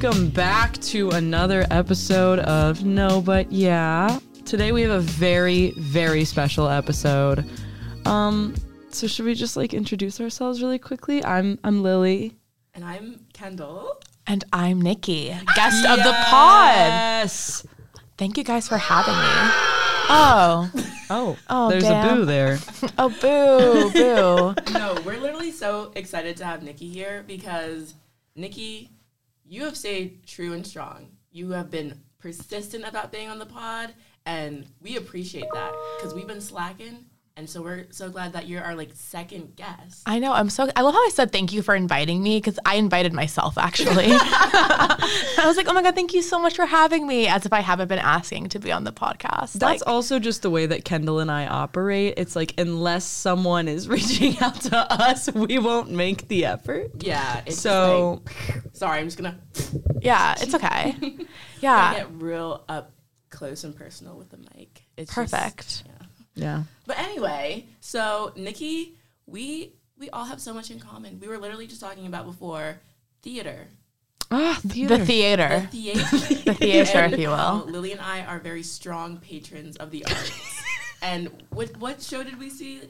Welcome back to another episode of No But Yeah. Today we have a very, very special episode. Um, so should we just like introduce ourselves really quickly? I'm I'm Lily. And I'm Kendall. And I'm Nicki, guest of the pod. Yes. Thank you guys for having me. Oh, Oh, Oh, there's damn. a boo there. oh, boo, boo. No, we're literally so excited to have Nicki here because Nicki, you have stayed true and strong. You have been persistent about being on the pod, and we appreciate that because we've been slacking. And so we're so glad that you're our like second guest. I know. I'm so. I love how I said thank you for inviting me because I invited myself actually. I was like, oh my god, thank you so much for having me, as if I haven't been asking to be on the podcast. That's like, also just the way that Kendall and I operate. It's like unless someone is reaching out to us, we won't make the effort. Yeah. It's So like- sorry, I'm just gonna yeah, it's okay. Yeah. I Yeah, get real up close and personal with the mic. It's just- perfect. yeah. Yeah. But anyway, so Nicki, we we all have so much in common. We were literally just talking about before theater. Ah, theater. The theater. The theater. The theater, And, if you will. um, Lily and I are very strong patrons of the arts. and what what show did we see?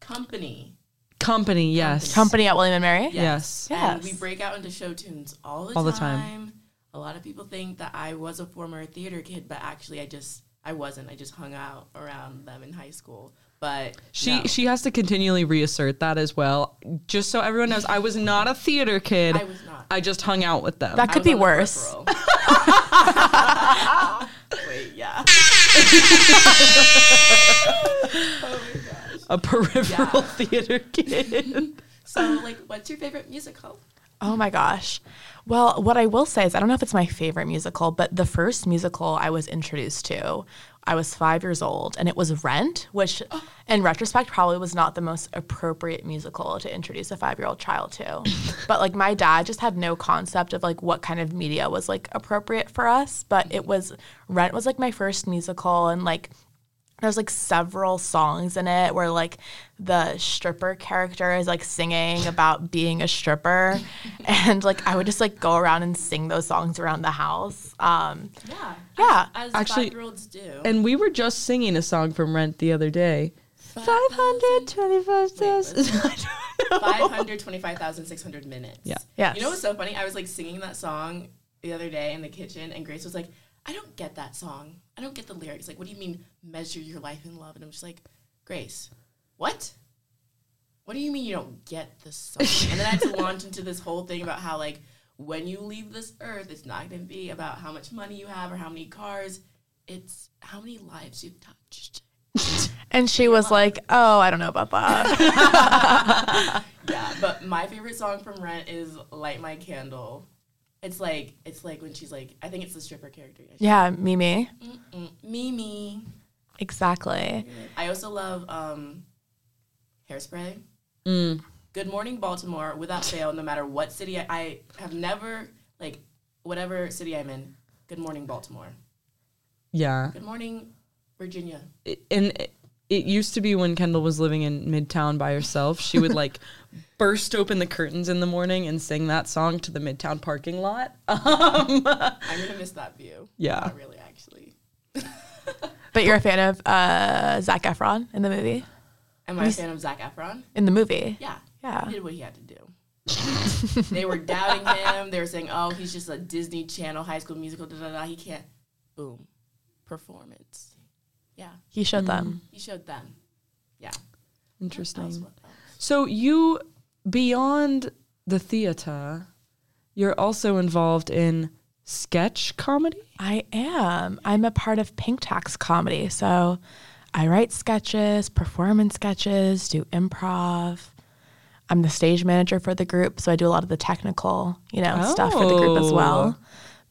Company. Company, yes. Company at William and Mary. Yes. And we break out into show tunes all the All the time. time. A lot of people think that I was a former theater kid, but actually I just I wasn't. I just hung out around them in high school. But She no. she has to continually reassert that as well, just so everyone knows. I was not a theater kid. I was not. I just hung out with them. That could be on the worse. peripheral. Wait, yeah. a peripheral Yeah. theater kid. So, like, what's your favorite musical? Oh my gosh. Well, what I will say is, I don't know if it's my favorite musical, but the first musical I was introduced to, I was five years old, and it was Rent, which oh. in retrospect probably was not the most appropriate musical to introduce a five year old child to. but like my dad just had no concept of like what kind of media was like appropriate for us. But it was, Rent was like my first musical, and like there's like several songs in it where like the stripper character is like singing about being a stripper and like i would just like go around and sing those songs around the house um Yeah. Yeah, As, actually- five year olds do. And we were just singing a song from Rent the other day. Five hundred twenty-five thousand. 525,600 minutes. Yeah. Yes. You know what's so funny? I was like singing that song the other day in the kitchen, and Grace was like, I don't get that song. I don't get the lyrics. Like, what do you mean, measure your life in love? And I'm just like, Grace, what? What do you mean you don't get the song? and then I had to launch into this whole thing about how, like, when you leave this earth, it's not going to be about how much money you have or how many cars. It's how many lives you've touched. and she was like oh i don't know about that Yeah, but my favorite song from Rent is "Light My Candle." It's like it's like when she's like, I think it's the stripper character. yeah mimi Mm, Mimi. exactly I also love um, Hairspray. Mm. Good Morning Baltimore, without fail, no matter what city I, I have never like whatever city I'm in. Good Morning Baltimore. Yeah. Good morning Virginia. And it, it used to be when Kendall was living in Midtown by herself, she would like burst open the curtains in the morning and sing that song to the Midtown parking lot. Um, I'm gonna miss that view. Yeah. Not really, actually. but you're a fan of uh Zac Efron in the movie Am I a fan of Zac Efron? in the movie Yeah. Yeah. He did what he had to do. they were doubting him. They were saying, "Oh, he's just a Disney Channel High School Musical." Da da da. He can't. Boom. Performance. Yeah, he showed them mm-hmm. he showed them. Yeah. Interesting. Else? So you, beyond the theater, you're also involved in sketch comedy. I am. I'm a part of Pink Tax Comedy. So I write sketches, performance sketches, do improv. I'm the stage manager for the group, so I do a lot of the technical, you know, stuff for the group as oh. well.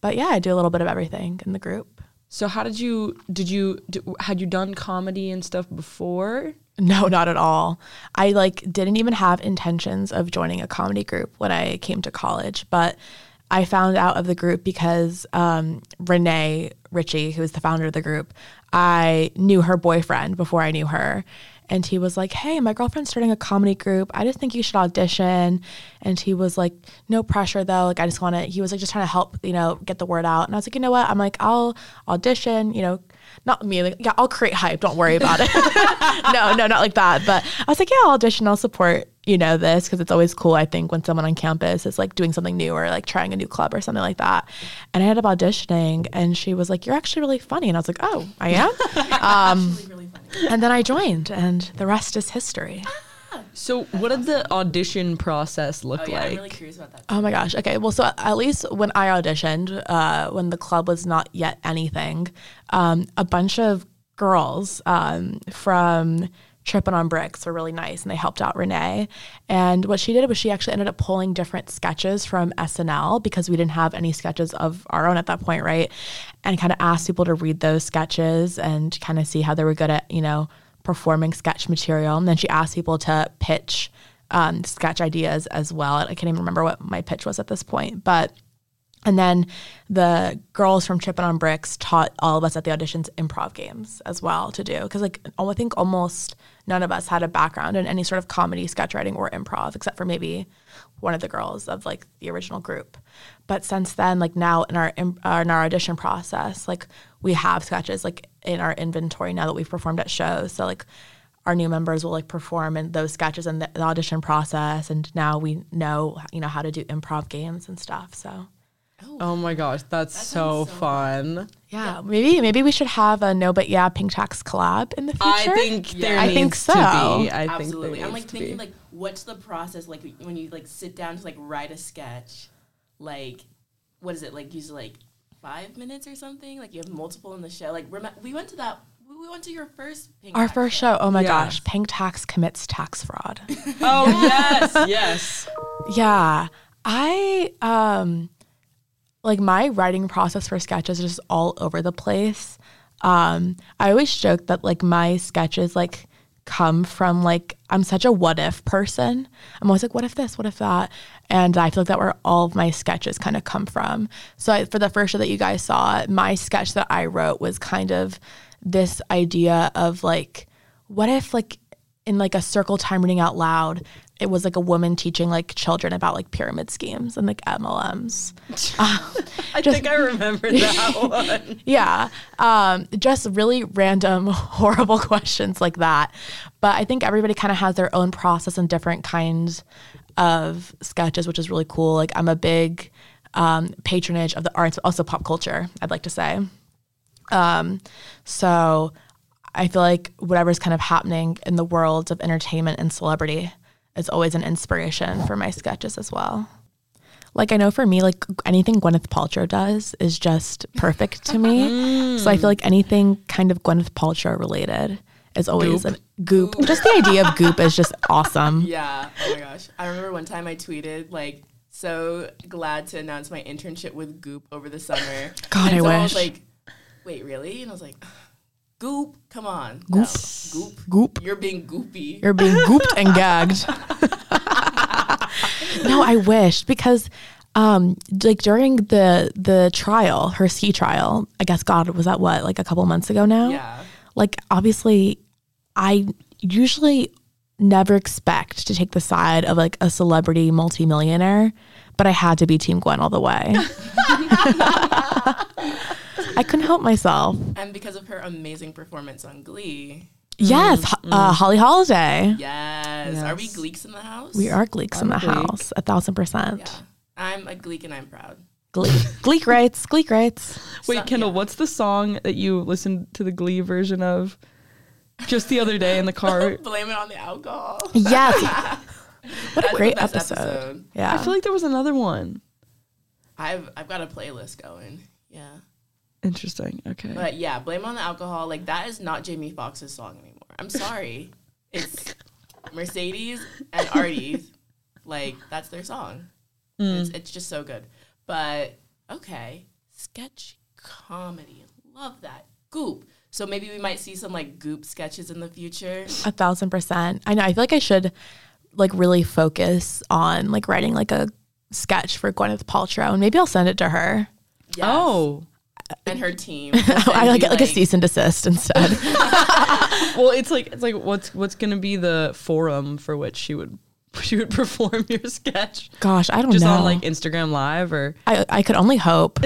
But yeah, I do a little bit of everything in the group. So how did you did you had you done comedy and stuff before? No, not at all. I like didn't even have intentions of joining a comedy group when I came to college, but I found out of the group because um, Renee Ritchie, who is the founder of the group, I knew her boyfriend before I knew her, and he was like, "Hey, my girlfriend's starting a comedy group. I just think you should audition." And he was like, "No pressure though. Like I just want to." He was like just trying to help, you know, get the word out. And I was like, "You know what? I'm like, I'll audition. You know, not me. Like, yeah, I'll create hype. Don't worry about it. no, no, not like that. But I was like, yeah, I'll audition. I'll support, you know, this because it's always cool. I think when someone on campus is like doing something new or like trying a new club or something like that. And I ended up auditioning, and she was like, "You're actually really funny," and I was like, "Oh, I am." um, Really, really funny. And then I joined, and the rest is history. So, what did the audition process look Oh yeah, I'm like? really curious about that. Oh my gosh. Okay. Well, so at least when I auditioned, uh, when the club was not yet anything, um, a bunch of girls um, from Tripping on Bricks were really nice and they helped out Renee. And what she did was she actually ended up pulling different sketches from SNL because we didn't have any sketches of our own at that point, right? And kind of asked people to read those sketches and kind of see how they were good at, you know, performing sketch material. And then she asked people to pitch um, sketch ideas as well. I can't even remember what my pitch was at this point, but and then the girls from Trippin' on Bricks taught all of us at the auditions improv games as well to do because like I think almost none of us had a background in any sort of comedy, sketch writing, or improv except for maybe one of the girls of like the original group. But since then, like now in our uh, in our audition process, like we have sketches like in our inventory now that we've performed at shows. So like our new members will like perform in those sketches in the, the audition process, and now we know you know how to do improv games and stuff. So. Oh my gosh, that's so, so fun. Yeah, maybe maybe we should have a no but yeah pink tax collab in the future. I think Yeah. there I needs think to so. be. I Absolutely. think there I'm like thinking be. like what's the process like when you like sit down to like write a sketch? Like what is it? Like use like 5 minutes or something? Like you have multiple in the show. Like rem- we went to that we we went to your first pink Our Tax first show. Oh my Yes. gosh, pink tax commits tax fraud. oh yes, yes. yeah, I um like my writing process for sketches is just all over the place. Um, I always joke that like my sketches like come from like I'm such a what if person. I'm always like, what if this, what if that, and I feel like that where all of my sketches kind of come from. So I, for the first show that you guys saw, my sketch that I wrote was kind of this idea of like, what if like in like a circle time reading out loud it was like a woman teaching like children about like pyramid schemes and like mlms I think I remember that one. yeah um, just really random horrible questions like that. But i think everybody kind of has their own process and different kinds of sketches which is really cool. Like i'm a big um, patronage of the arts but also pop culture i'd like to say. Um, so I feel like whatever's kind of happening in the world of entertainment and celebrity is always an inspiration for my sketches as well. Like I know for me, like anything Gwyneth Paltrow does is just perfect to me. So I feel like anything kind of Gwyneth Paltrow related is always Goop. a goop. Just the idea of goop is just awesome. Yeah. Oh my gosh. I remember one time I tweeted like so glad to announce my internship with Goop over the summer. God, and I someone was wish. like, "Wait, really?" And I was like, "Goop, come on, no, Goop, Goop. you're being goopy." You're being gooped and gagged. no, I wish because um like during the the trial, her ski trial, I guess God was that what, like a couple months ago now? yeah. Like obviously I usually never expect to take the side of like a celebrity multimillionaire, but I had to be Team Gwen all the way. I couldn't help myself. And because of her amazing performance on Glee. Yes, ho- uh, Holly Holiday. Yes. Are we Yes. Gleeks in the house? We are Gleeks in the I'm a Gleek. house, a thousand percent. Yeah. I'm a Gleek and I'm proud. Gleek, Gleek rights, Gleek rights. Wait, So- Kendall, yeah. what's the song that you listened to the Glee version of just the other day in the car? Blame it on the alcohol. Yes. what That's a great episode. episode. Yeah. I feel like there was another one. I've I've got a playlist going. Yeah. Interesting. Okay. But yeah, blame on the alcohol. Like that is not Jamie Foxx's song anymore. I'm sorry. it's Mercedes and Artie's. Like that's their song. Mm. It's, it's just so good. But okay, sketch comedy. Love that. Goop. So maybe we might see some like goop sketches in the future. a thousand percent. I know. I feel like I should like really focus on like writing like a sketch for Gwyneth Paltrow and maybe I'll send it to her. Yes. Oh, and her team. I like get like a cease and desist instead. Well, it's like it's like what's what's gonna be the forum for which she would she would perform your sketch? Gosh, I don't Just know. Just on like Instagram Live or I, I could only hope.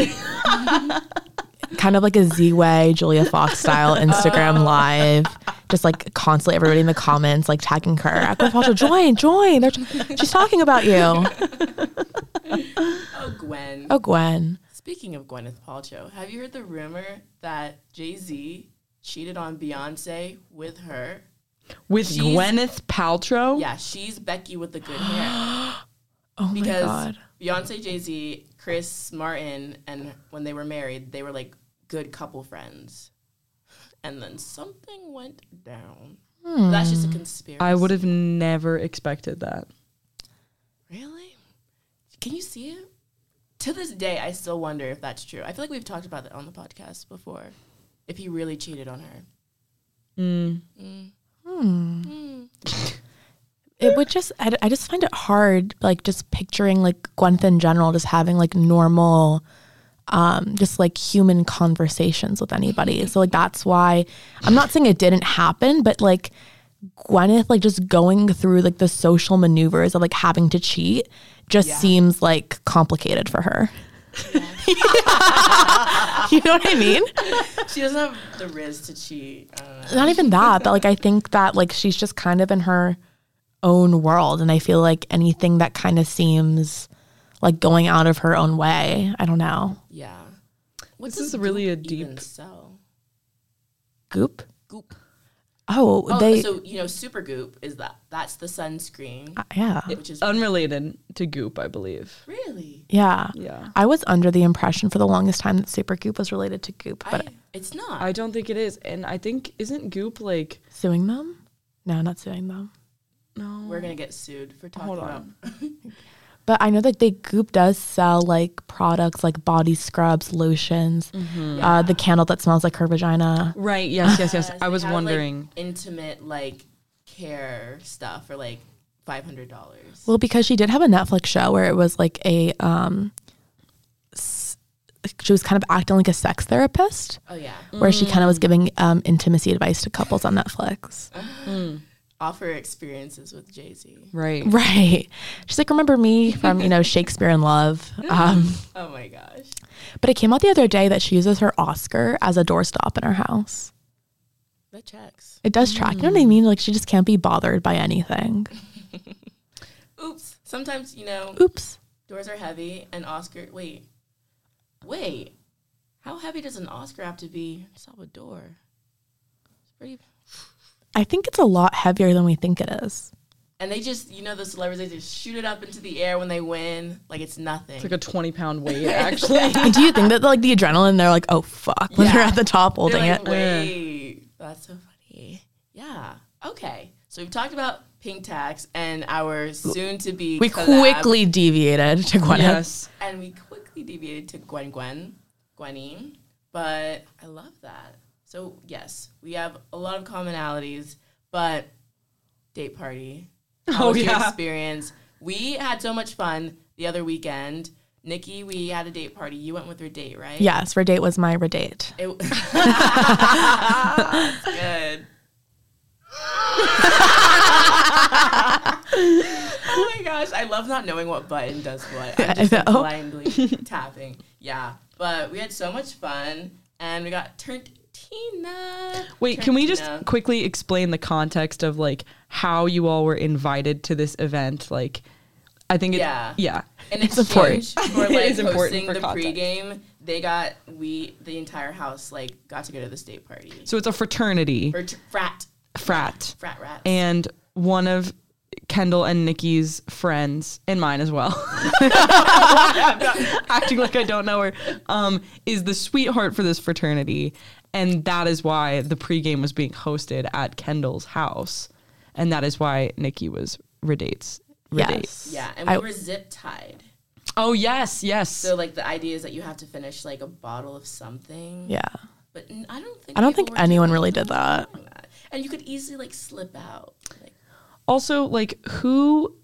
kind of like a Z Way, Julia Fox style Instagram live. Just like constantly everybody in the comments like tagging her. Gwyneth join, join. They're, she's talking about you. Oh, Gwen. Oh, Gwen. Speaking of Gwyneth Paltrow, have you heard the rumor that Jay Z cheated on Beyonce with her? with She's- Gwyneth Paltrow. Yeah, she's Becky with the good hair. Oh my because God. Beyonce, Jay Z, Chris Martin, and when they were married, they were like good couple friends. And then something went down. That's just a hmm. conspiracy. I would have never expected that. Really? Can you see it? To this day, I still wonder if that's true. I feel like we've talked about that on the podcast before. If he really cheated on her. Mm. It would just, I, I just find it hard, like just picturing like Gwyneth in general, just having like normal, um, just like human conversations with anybody. So like that's why I'm not saying it didn't happen, but like Gwyneth, like just going through like the social maneuvers of like having to cheat just Yeah. seems like complicated for her. you know what I mean? She doesn't have the riz to cheat. I don't know. not even that, but like I think that like she's just kind of in her own world, and I feel like anything that kind of seems like going out of her own way, I don't know. Yeah. What This does is really a deep- sell? Goop. Goop. Oh, Oh, they. so you know, Supergoop is that? That's the sunscreen. uh, yeah, which is Unrelated to Goop, I believe. really. yeah, Yeah. I was under the impression for the longest time that Supergoop was related to Goop, I, but it's not. I don't think it is. And I think isn't Goop like suing them? No, not suing them. no We're gonna get sued for talking Hold about. on. But I know that they Goop does sell like products like body scrubs, lotions, uh, the candle that smells like her vagina. Right, yes, yes, yes. Yes, I was have, like, wondering. intimate like care stuff for like five hundred dollars. Well, because she did have a Netflix show where it was like a um she was kind of acting like a sex therapist Oh yeah, where she kind of was giving um intimacy advice to couples on Netflix. Offer experiences with Jay Z. right. Right. She's like, remember me from, you know, Shakespeare in Love. Um, Oh my gosh. but it came out the other day that she uses her Oscar as a doorstop in her house. That checks. It does track. You know what I mean? Like she just can't be bothered by anything. Oops. Sometimes you know Oops. doors are heavy, and Oscar. Wait, wait. How heavy does an Oscar have to be? It's not a door. It's pretty. I think it's a lot heavier than we think it is. And they just, you know, the celebrities they just shoot it up into the air when they win, like it's nothing. It's like a 20 pound weight, actually. Do you think that like the adrenaline they're like, oh fuck, when they're at the top holding like, it? Wait, that's so funny. Yeah. Okay. So we've talked about pink tax and our soon-to-be. We collab, quickly deviated to Gwyneth. yes. and we quickly deviated to Gwen Gwen, Gwenny, but I love that. So yes, we have a lot of commonalities, but date party. Oh, yeah. experience? We had so much fun the other weekend. Nicki, we had a date party. You went with your date, right? Yes, Redate was my redate. It, good. oh my gosh, I love not knowing what button does what. I'm just like, blindly tapping. Yeah, but we had so much fun, and we got turned Tina. Wait, can we just quickly explain the context of like how you all were invited to this event? Like, I think it, Yeah. yeah. and It's important. for like important hosting for the context. pregame? They got we the entire house like got to go to the state party So it's a fraternity, Frat, frat frat, frat rats. and one of Kendall and Nicki's friends, and mine as well, acting like I don't know her, um, is the sweetheart for this fraternity. And that is why the pregame was being hosted at Kendall's house. And that is why Nicki was Redate's. Redate. Yes. yeah, and we I- were zip tied. Oh, yes, yes. So like the idea is that you have to finish like a bottle of something. Yeah. But n- I don't think I don't think anyone really did that. And you could easily like slip out. Like also, like, who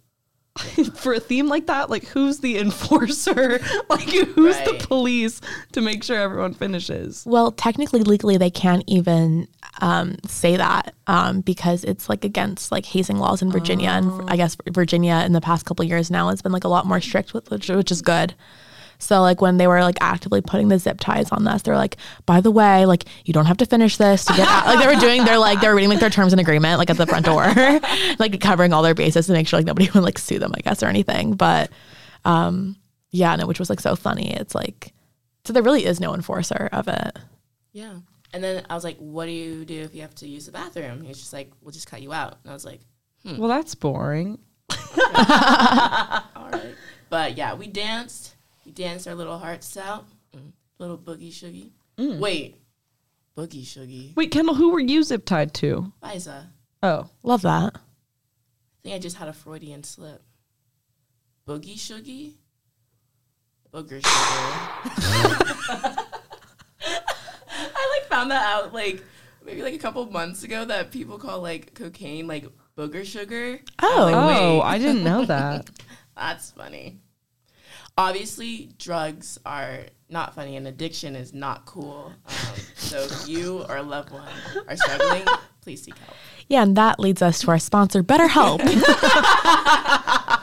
for a theme like that, like who's the enforcer? like who's Right. the police to make sure everyone finishes? Well, technically, legally, they can't even um, say that um, because it's like against like hazing laws in Virginia, and I guess Virginia in the past couple of years now has been like a lot more strict with which, which is good. So like when they were like actively putting the zip ties on this, they're like, by the way, like you don't have to finish this to get out. Like they were doing, they're like they were reading like their terms and agreement like at the front door, like covering all their bases to make sure like nobody would like sue them, I guess, or anything. But um, yeah, no, which was like so funny. It's like so there really is no enforcer of it. Yeah. And then I was like, what do you do if you have to use the bathroom? He was just like, we'll just cut you out. And I was like, Well, that's boring. all right. But yeah, we danced. We dance our little hearts out. Mm. Little boogie shoogie. Wait. Boogie shoogie. Wait, Kendall, who were you zip tied to? Liza. Oh, Love that. I think I just had a Freudian slip. Boogie shoogie? Booger sugar. I like found that out like maybe like a couple months ago that people call like cocaine like booger sugar. Oh. I'm like, oh. I didn't know that. That's funny. Obviously, drugs are not funny, and addiction is not cool. Um, so, if you or a loved one are struggling, please seek help. Yeah, and that leads us to our sponsor, BetterHelp.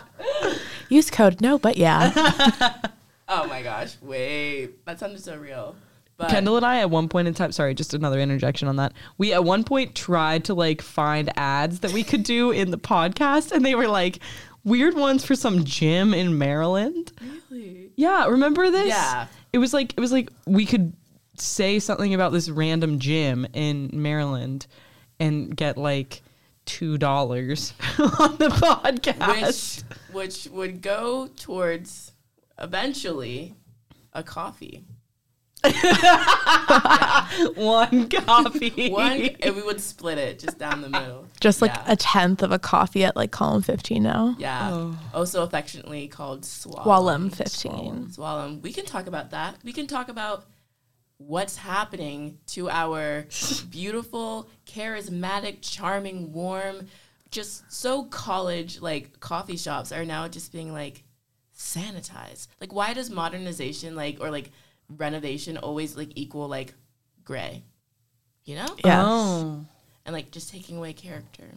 Use code no, but yeah. Oh my gosh! Wait, that sounded so real. But Kendall and I at one point in time, sorry, just another interjection on that. We at one point tried to like find ads that we could do in the podcast, and they were like weird ones for some gym in Maryland. really, Yeah, remember this? Yeah. It was like it was like we could say something about this random gym in Maryland and get like two dollars on the podcast. which which would go towards eventually a coffee. One coffee. One, and we would split it just down the middle. Just like yeah. a tenth of a coffee at like column 15 now. Yeah. Oh. oh also affectionately called Swallow. Wallum 15. Swallow. We can talk about that. We can talk about what's happening to our beautiful, charismatic, charming, warm, just so college like coffee shops are now just being like sanitized. Like why does modernization like or like renovation always like equal like gray? You know? Yeah. Oh. And like just taking away character.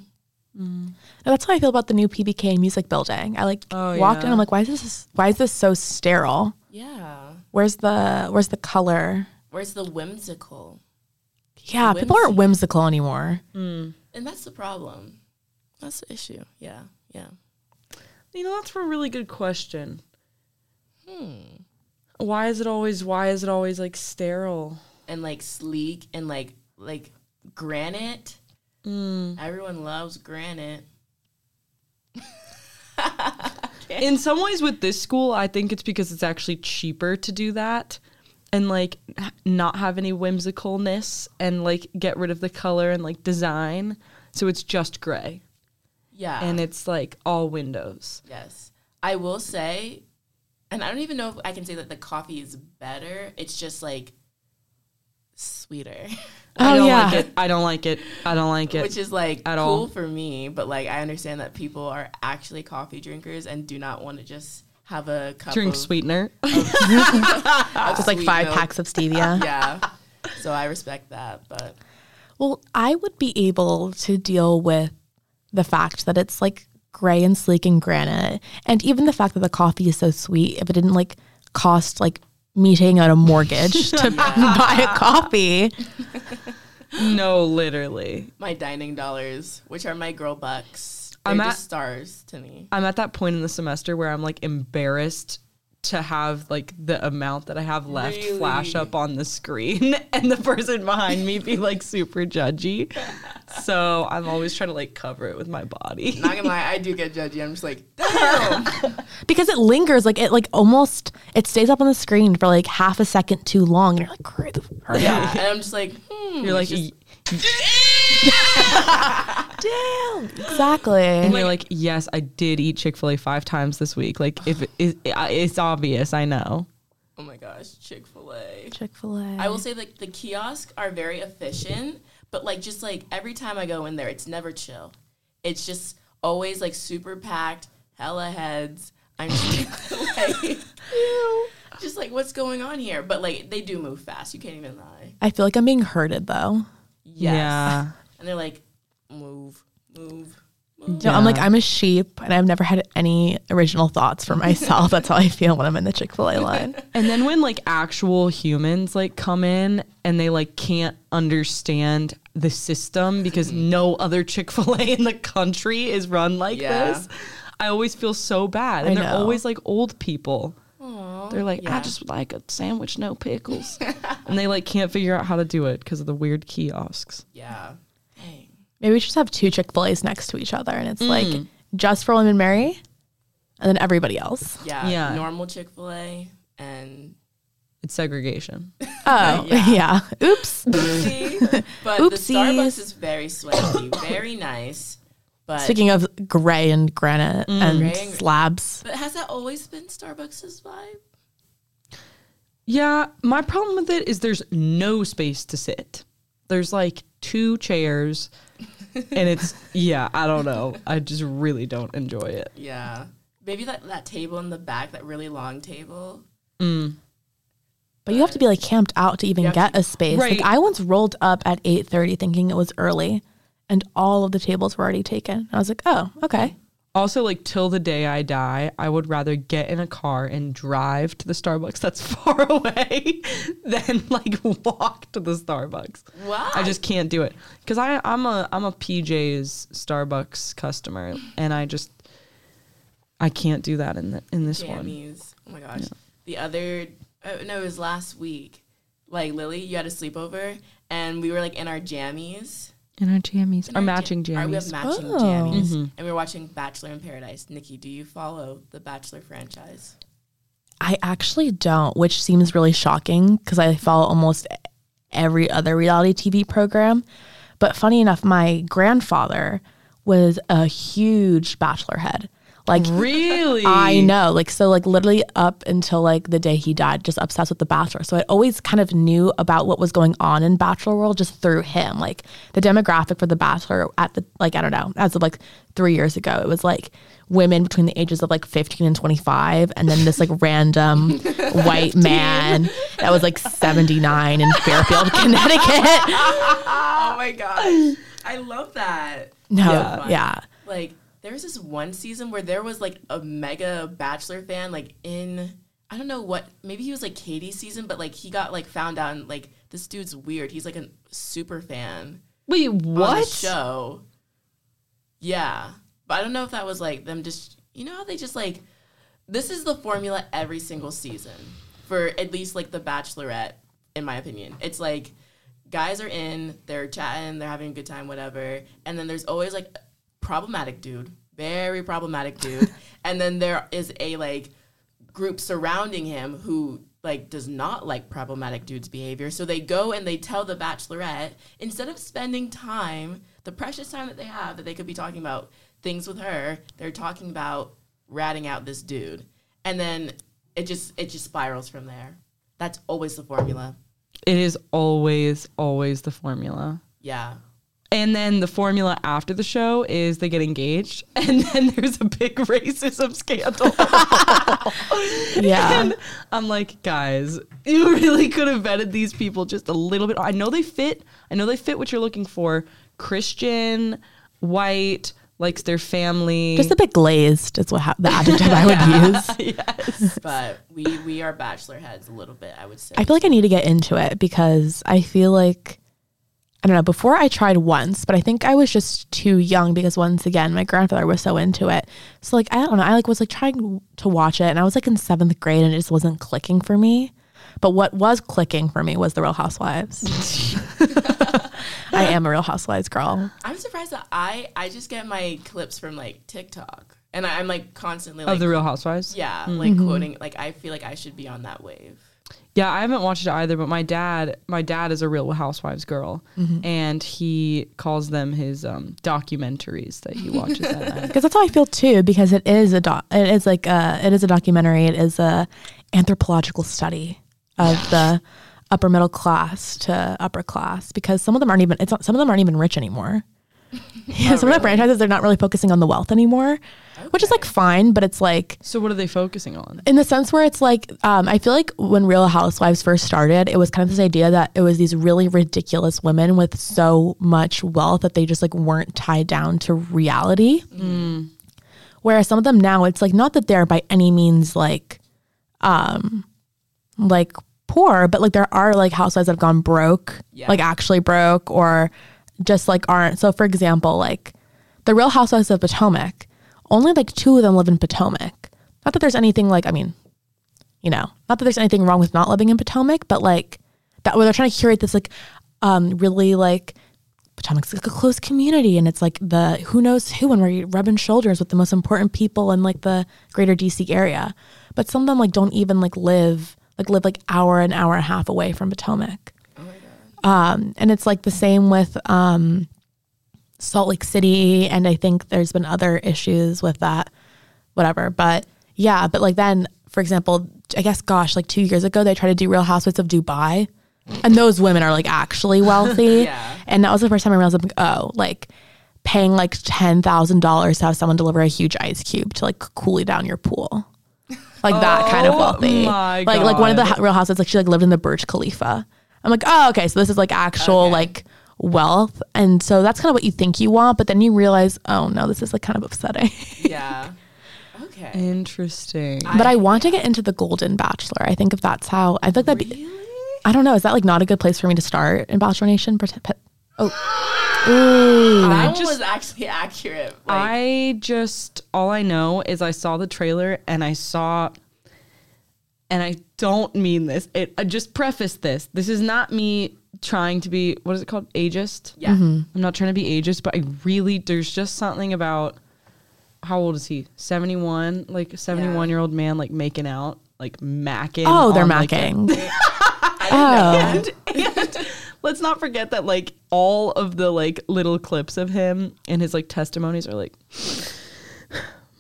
Mm. That's how I feel about the new PBK music building. I like Oh, walked in. I'm like, why is this why is this so sterile? Yeah. Where's the where's the color? Where's the whimsical? Yeah, people aren't whimsical anymore. Mm. And that's the problem. That's the issue. Yeah. Yeah. You know, that's a really good question. Hmm. Why is it always why is it always like sterile? and like sleek and like like granite. Hmm. Everyone loves granite. In some ways with this school, I think it's because it's actually cheaper to do that and like not have any whimsicalness and like get rid of the color and like design. So it's just gray Yeah. and it's like all windows. yes. I will say, and I don't even know if I can say that the coffee is better. It's just like sweeter, I Oh, don't yeah. like it. I don't like it. I don't like it. which is like At cool all. for me. But like, I understand that people are actually coffee drinkers and do not want to just have a cup Drink of, sweetener. of Just like five milk. packs of stevia. Yeah. So I respect that, but Well, I would be able to deal with the fact that it's like gray and sleek and granite, and even the fact that the coffee is so sweet. If it didn't like cost like me taking out a mortgage to buy a coffee, no, literally. my dining dollars, which are my girl bucks, they're I'm just at- stars to me. I'm at that point in the semester where I'm like embarrassed to have like the amount that I have left flash up on the screen and the person behind me be like super judgy. So I'm always trying to like cover it with my body. Not gonna lie, I do get judgy. I'm just like, damn. because it lingers, like it like almost it stays up on the screen for like half a second too long, and you're like, hurry the hurry up. yeah. And I'm just like, hmm. You're like, just- Damn, exactly. and you're like, yes, I did eat Chick Fil A five times this week. Like, if it, it, it's obvious, I know. oh my gosh, Chick Fil A. Chick Fil A. I will say like the kiosks are very efficient, but like just like every time I go in there, it's never chill. It's just always like super packed, hella heads. I'm just like, just like, what's going on here? But like, they do move fast. You can't even lie. I feel like I'm being herded though. Yes. Yeah. And they're like, move, move. No, I'm like I'm a sheep, and I've never had any original thoughts for myself. That's how I feel when I'm in the Chick Fil A line. And then when like actual humans like come in and they like can't understand the system because mm-hmm. no other Chick-fil-A in the country is run like Yeah. this. I always feel so bad. And I they're know. always like old people. Aw, They're like, yeah. I just like a sandwich, no pickles. and they like can't figure out how to do it because of the weird kiosks. yeah. Dang. Maybe we should just have two Chick Fil A's next to each other, and it's like mm. just for William and Mary, and then everybody else. Yeah. Yeah. Normal Chick fil A and. It's segregation. Oh Yeah. yeah. Oops. See? But the Oopsies. Starbucks is very swanky, very nice. But Speaking of gray and granite mm. and Gray and- slabs, but has that always been Starbucks' vibe? Yeah, my problem with it is there's no space to sit. There's like two chairs, and it's yeah, I don't know. I just really don't enjoy it. Yeah. Maybe that, that table in the back, that really long table. Mm. but you have to be like camped out to even get to- a space. Right. Like I once rolled up at 8:30 thinking it was early, and all of the tables were already taken. I was like, oh, okay. Also, like till the day I die, I would rather get in a car and drive to the Starbucks that's far away than like walk to the Starbucks. Wow. I just can't do it because I I'm a I'm a PJ's Starbucks customer, and I just I can't do that in the, in this one. jammies. Oh my gosh. The other, uh, no, it was last week. Like Lily, you had a sleepover, and we were like in our jammies. In our jammies, In our jam- matching our- we have jammies. matching Oh. jammies, Mhm. and we're watching Bachelor in Paradise. Nicki, do you follow the Bachelor franchise? I actually don't, which seems really shocking because I follow almost every other reality TV program. But funny enough, my grandfather was a huge Bachelor head. Like Really? I know. Like so like literally up until like the day he died, just obsessed with The Bachelor. So I always kind of knew about what was going on in Bachelor world just through him. Like the demographic for The Bachelor at the like I don't know, as of like three years ago, it was like women between the ages of like 15 and 25 and then this like random white man that was like 79 in Fairfield, Connecticut. oh my gosh, I love that. No, Yeah. yeah. Like there was this one season where there was like a mega Bachelor fan, like in I don't know what, maybe he was like Katie's season, but like he got like found out and like this dude's weird. He's like a super fan Wait, what? show. Yeah, but I don't know if that was like them just you know how they just like this is the formula every single season for at least like the Bachelorette, in my opinion. It's like guys are in, they're chatting, they're having a good time, whatever, and then there's always like problematic dude, very problematic dude, and then there is a like group surrounding him who like does not like problematic dude's behavior. So they go and they tell the bachelorette instead of spending time, the precious time that they have that they could be talking about things with her, they're talking about ratting out this dude. And then it just it just spirals from there. That's always the formula. It is always, always the formula. Yeah. And then the formula after the show is they get engaged, and then there's a big racism scandal. Yeah. And I'm like, guys, you really could have vetted these people just a little bit. I know they fit. I know they fit what you're looking for. Christian, white, likes their family. Just a bit glazed is what ha- the adjective I would use. yes. But we we are bachelor heads a little bit, I would say. I feel like I need to get into it because I feel like I don't know. Before I tried once, but I think I was just too young because once again, my grandfather was so into it. So like I don't know. I like was like trying to watch it, and I was like in seventh grade, and it just wasn't clicking for me. But what was clicking for me was the Real Housewives. I am a Real Housewives girl. I'm surprised that I I just get my clips from like TikTok, and I, I'm like constantly like of the Real Housewives. yeah, hmm. like mm-hmm. quoting. Like I feel like I should be on that wave. Yeah, I haven't watched it either, but my dad, my dad is a Real Housewives girl, and he calls them his um, documentaries that he watches at. Because that's how I feel too. Because it is a doc. It is like a. It is a documentary. It is a anthropological study of the upper middle class to upper class. Because some of them aren't even. It's not, some of them aren't even rich anymore. yeah, some of the franchises they're not really focusing on the wealth anymore, which is like fine, but it's like So what are they focusing on? in the sense where it's like um, I feel like when Real Housewives first started, it was kind of this idea that it was these really ridiculous women with so much wealth that they just like weren't tied down to reality. Whereas some of them now, it's like not that they're by any means like, um, like poor, but like there are like housewives that have gone broke, Yeah. like actually broke, or just like aren't. So for example, like the Real Housewives of Potomac, only like two of them live in Potomac. Not that there's anything like, I mean, you know, not that there's anything wrong with not living in Potomac, but like that where they're trying to curate this like um really like Potomac's like a close community and it's like the who knows who and we're rubbing shoulders with the most important people in like the greater DC area. But some of them like don't even like live like live like hour an hour and a half away from Potomac. Um and it's like the same with um Salt Lake City and I think there's been other issues with that whatever. But yeah, but like then, for example, I guess, gosh, like two years ago, they tried to do Real Housewives of Dubai, and those women are like actually wealthy. Yeah. And that was the first time I realized, like, oh, like paying like ten thousand dollars to have someone deliver a huge ice cube to like cool you down your pool, like that kind of Oh wealthy. like like one of the Real Housewives, like she like lived in the Burj Khalifa. I'm like, oh, okay, so this is like actual Okay. like wealth, and so that's kind of what you think you want, but then you realize, oh no, this is like kind of upsetting. Yeah. Okay. Interesting. But I want to get into the Golden Bachelor. I think if that's how I think that be Really? I don't know. Is that like not a good place for me to start in Bachelor Nation? Pret- pet- Oh, ooh. That one just- was actually accurate. Like, I just all I know is I saw the trailer and I saw and I don't mean this. It I just preface this. This is not me trying to be what is it called? Ageist? yeah. Mm-hmm. I'm not trying to be ageist, but I really there's just something about how old is he? 71, like a 71 year old man like making out, like macking. oh, they're on, like, macking. oh, and, and let's not forget that like all of the like little clips of him and his like testimonies are like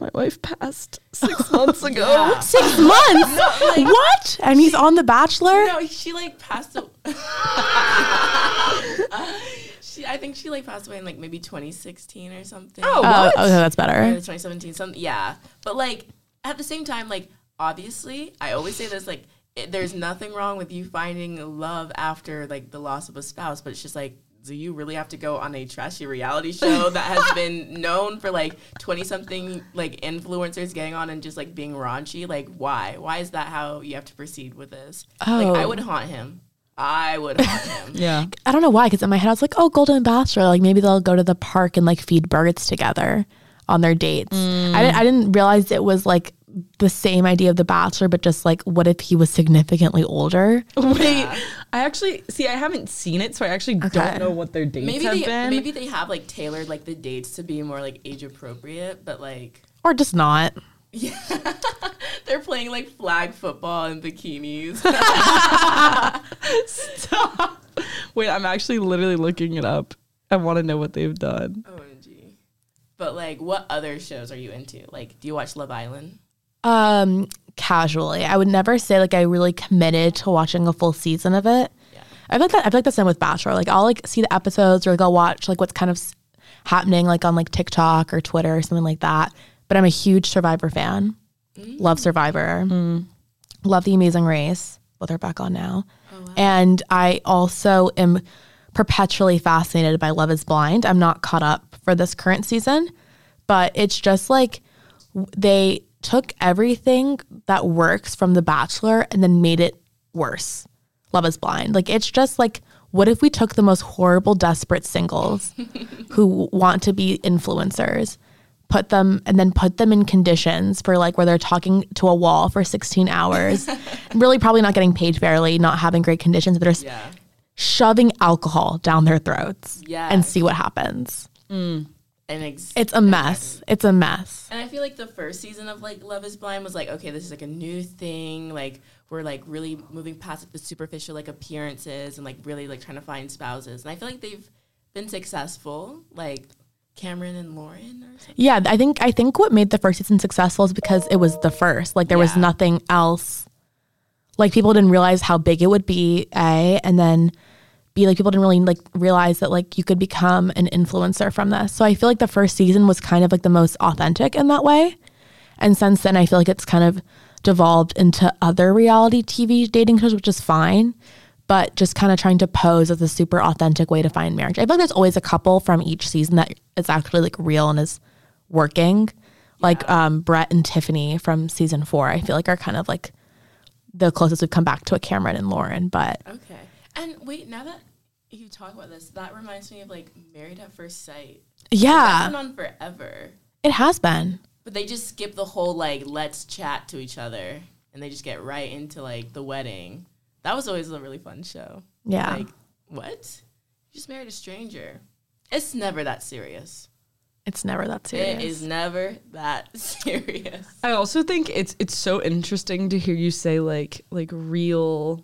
my wife passed six months ago Yeah. six months. what? And he's on The Bachelor. No, she like passed away. Uh, she, I think she like passed away in like maybe 2016 or something. Oh, Oh, what? okay, that's Or better. 2017, something. Yeah, but like at the same time, like obviously, I always say this: like, it, there's nothing wrong with you finding love after like the loss of a spouse, but it's just like. Do you really have to go on a trashy reality show that has been known for like 20 something like influencers getting on and just like being raunchy? Like, why? Why is that how you have to proceed with this? Like, I Oh. would haunt him. I would haunt him. yeah I don't know why, because in my head I was like, oh, Golden Bachelor. Like maybe they'll go to the park and like feed birds together on their dates. Mm. I, didn't, I didn't realize it was like the same idea of The Bachelor, but just like what if he was significantly older? wait i actually see i haven't seen it so i actually Okay. don't know what their dates Maybe have they been maybe they have like tailored like the dates to be more like age appropriate, but like Or just not. Yeah. They're playing like flag football in bikinis. Stop. wait i'm actually literally looking it up i want to know what they've done OMG. But like what other shows are you into? Like do you watch Love Island? Um, casually. I would never say like I really committed to watching a full season of it. Yeah. I feel like that I feel like the same with Bachelor. Like I'll like see the episodes or like I'll watch like what's kind of s- happening like on like TikTok or Twitter or something like that. But I'm a huge Survivor fan. Love Survivor. Love The Amazing Race. Well, they're back on now. And I also am perpetually fascinated by Love Is Blind. I'm not caught up for this current season, but it's just like they took everything that works from The Bachelor and then made it worse. Love is Blind. Like it's just like what if we took the most horrible desperate singles who want to be influencers, put them and then put them in conditions for like where they're talking to a wall for 16 hours, really probably not getting paid fairly, not having great conditions, they're Yeah. shoving alcohol down their throats and see what happens. Mm. And ex- It's a mess. It's a mess. And I feel like the first season of like Love is Blind was like, okay, this is like a new thing. Like we're like really moving past like the superficial like appearances and like really like trying to find spouses. And I feel like they've been successful. Like Cameron and Lauren or something. Yeah, I think I think what made the first season successful is because it was the first. Like there was nothing else. Like people didn't realize how big it would be, A, and then be like people didn't really like realize that like you could become an influencer from this. So I feel like the first season was kind of like the most authentic in that way. And since then I feel like it's kind of devolved into other reality TV dating shows, which is fine. But just kind of trying to pose as a super authentic way to find marriage. I feel like there's always a couple from each season that is actually like real and is working. Like um, Brett and Tiffany from season four, I feel like are kind of like the closest we've come back to a Cameron and Lauren. But Okay. And wait, now that you talk about this, that reminds me of like Married at First Sight. That's yeah, been on forever. it has been. But they just skip the whole like let's chat to each other and they just get right into like the wedding. That was always a really fun show. Yeah. Like, what? You just married a stranger. It's never that serious. It's never that serious. It is never that serious. I also think it's it's so interesting to hear you say like like real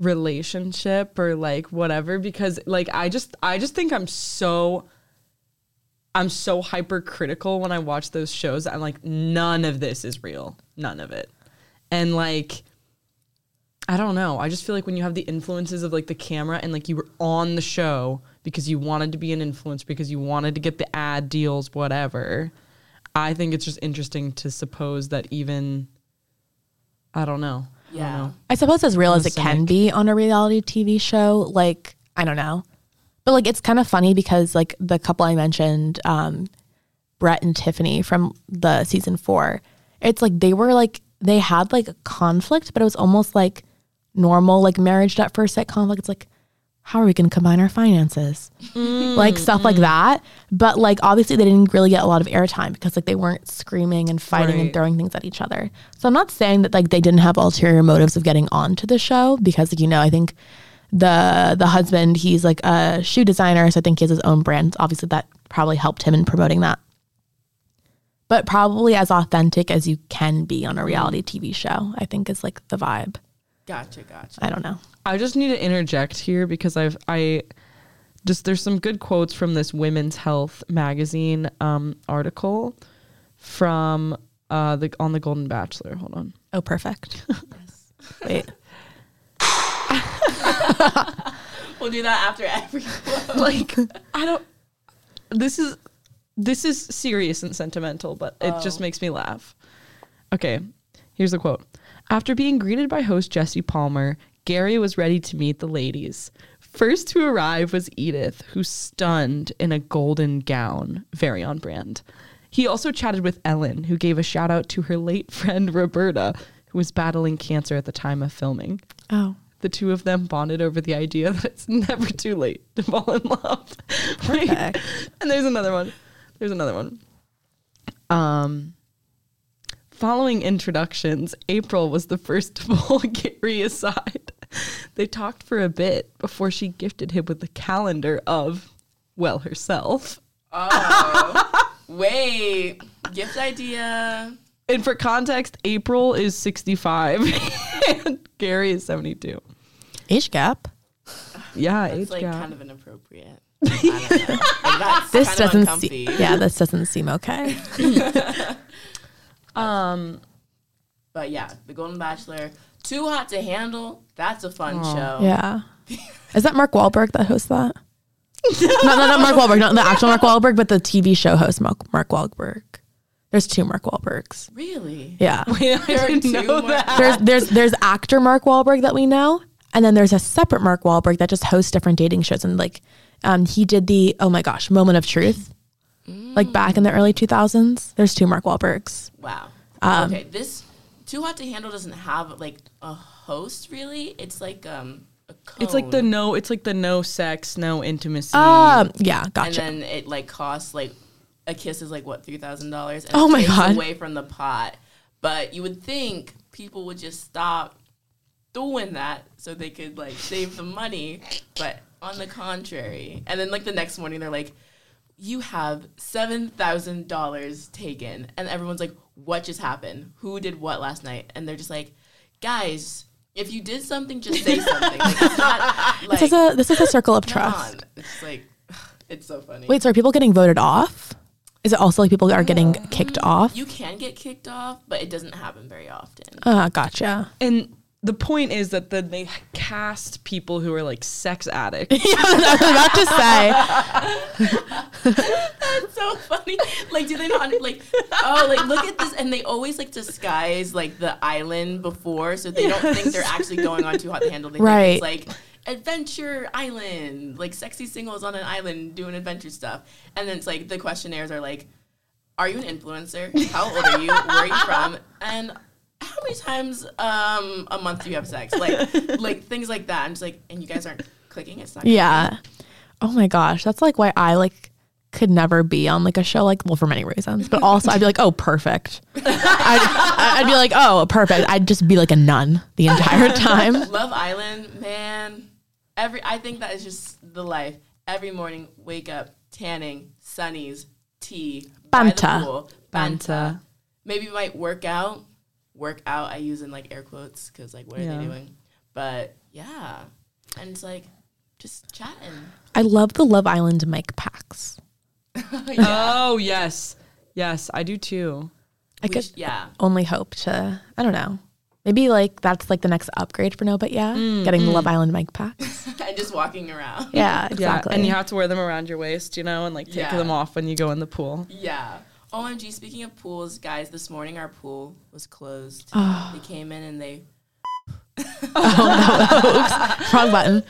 relationship or like whatever because like I just I just think I'm so I'm so hypercritical when I watch those shows. I'm like none of this is real. None of it. And like I don't know. I just feel like when you have the influences of like the camera and like you were on the show because you wanted to be an influencer because you wanted to get the ad deals whatever. I think it's just interesting to suppose that even I don't know. I Yeah. I suppose as real I'm as a it can be on a reality TV show. Like, I don't know. But like it's kind of funny because like the couple I mentioned, um, Brett and Tiffany from the season four, it's like they were like they had like a conflict, but it was almost like normal like marriage at first sight conflict. It's like, how are we gonna combine our finances? Mm. like stuff like mm. that. But like obviously they didn't really get a lot of airtime because like they weren't screaming and fighting and throwing things at each other. So I'm not saying that like they didn't have ulterior motives of getting onto the show because like, you know, I think the the husband, he's like a shoe designer, so I think he has his own brand. Obviously that probably helped him in promoting that. But probably as authentic as you can be on a reality mm. TV show, I think is like the vibe. Gotcha, gotcha. I don't know. I just need to interject here because I've I just there's some good quotes from this Women's Health magazine um, article from uh, the on the Golden Bachelor. Hold on. Oh, perfect. Wait. We'll do that after every quote. like I don't. This is this is serious and sentimental, but it just makes me laugh. Okay, here's the quote. After being greeted by host Jesse Palmer, Gary was ready to meet the ladies. First to arrive was Edith, who stunned in a golden gown, very on brand. He also chatted with Ellen, who gave a shout out to her late friend Roberta, who was battling cancer at the time of filming Oh. the two of them bonded over the idea that it's never too late to fall in love. Perfect. and there's another one. There's another one. Um, following introductions, April was the first to pull Gary aside. They talked for a bit before she gifted him with a calendar of, well, herself. Oh. Wait. Gift idea. And for context, April is 65 and Gary is 72. Age gap. Yeah, It's age like gap. kind of inappropriate. I don't know. Like, that's This kind doesn't uncomfy. seem yeah, this doesn't seem okay. Um, But yeah, The Golden Bachelor, Too Hot to Handle. That's a fun show. Yeah. Is that Mark Wahlberg that hosts that? no, no, not Mark Wahlberg, not the actual Mark Wahlberg, but the TV show host Mark, Mark Wahlberg. There's two Mark Wahlbergs. Really? Yeah. Wait, I there didn't two know that. There's there's there's actor Mark Wahlberg that we know, and then there's a separate Mark Wahlberg that just hosts different dating shows. And like, um, he did the oh my gosh, Moment of Truth, like back in the early 2000s. There's two Mark Wahlbergs. Wow. Um, okay, this Too Hot to Handle doesn't have like a host really. It's like um. It's like the no. It's like the no sex, no intimacy. Um, yeah, gotcha. and then it like costs like a kiss is like what three thousand dollars. Oh my takes God. Away from the pot, but you would think people would just stop doing that so they could like save the money, but on the contrary. And then like the next morning they're like, "You have seven thousand dollars taken," and everyone's like, "What just happened? Who did what last night?" And they're just like, "Guys." If you did something, just say something. Like, it's not like this is a this is a circle of trust. on. It's like it's so funny. Wait, so are people getting voted off? Is it also like people are getting kicked off? You can get kicked off, but it doesn't happen very often. Uh, gotcha. and the point is that then they cast people who are like sex addicts. I was about to say. That's so funny. Like, do they not under- like? Oh, like look at this, and they always like disguise like the island before, so they don't think they're actually going on too hot to handle. They Right. think it's like adventure island, like sexy singles on an island doing adventure stuff, and then it's like the questionnaires are like, "Are you an influencer? How old are you? Where are you from? And how many times um a month do you have sex? Like, like things like that." I'm just like, and you guys aren't clicking. It's not. Yeah. Oh my gosh, that's like why I like could never be on like a show like well for many reasons, but also I'd be like, oh, perfect. I'd, I'd be like, oh, perfect. I'd just be like a nun the entire time. Love Island, man. Every I think that is just the life. Every morning, wake up, tanning, sunnies, tea, Banta. Banta. Maybe might work out. Work out. I use in like air quotes because like what are Yeah. they doing? But yeah, and it's like just chatting. I love the Love Island mic packs. Oh yes, yes, I do too. I We could sh- yeah. only hope to. I don't know. Maybe like that's like the next upgrade for No, but yeah, Mm, getting the Love Island mic packs. and just walking around. Yeah, exactly. Yeah, and you have to wear them around your waist, you know, and like take Yeah. them off when you go in the pool. Yeah. OMG, speaking of pools, guys, this morning our pool was closed. Ah. They came in and they oh, no. Oops. Wrong button.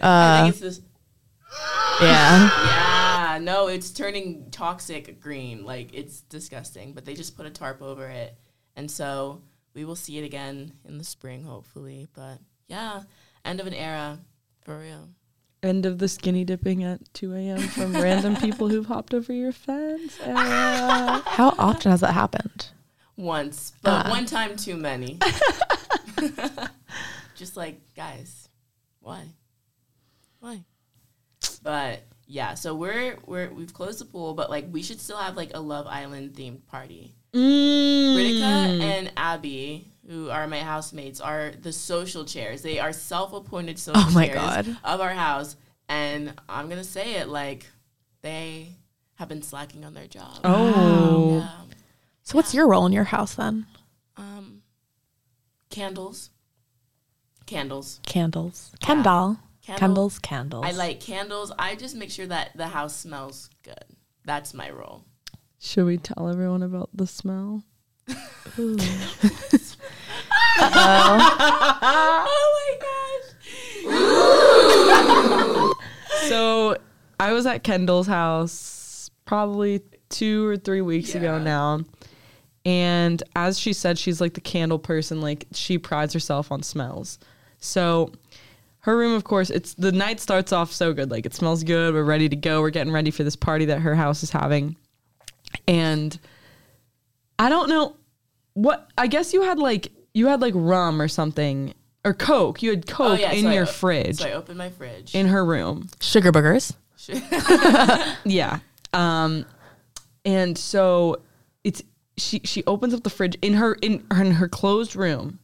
I think it's this Yeah. Yeah, no, it's turning toxic green. Like it's disgusting. But they just put a tarp over it. And so we will see it again in the spring, hopefully. But yeah, end of an era for real. End of the skinny dipping at 2 a.m. from random people who've hopped over your fence. era. How often has that happened? Once, but Ah. one time too many. just like, guys, why? Why? But yeah, so we're we're we've closed the pool, but like we should still have like a Love Island themed party. Mm. Ritika and Abby, who are my housemates, are the social chairs. They are self-appointed social Oh my chairs God. of our house, and I'm gonna say it like they have been slacking on their job. Oh. Yeah. So what's your role in your house then? Um, candles, candles, Candles. Kendall. Candle- Candles. Candles. I like candles. I just make sure that the house smells good. That's my role. Should we tell everyone about the smell? Oh my gosh! So I was at Kendall's house probably two or three weeks ago now. And as she said, she's like the candle person. Like she prides herself on smells. So her room, of course, it's the night starts off so good. Like it smells good. We're ready to go. We're getting ready for this party that her house is having. And I don't know what I guess you had like you had like rum or something or Coke. You had Coke in Oh, so I your o- fridge So I opened my fridge. in her room. Sugar boogers. Yeah. Um and so it's she she opens up the fridge in her in, in her closed room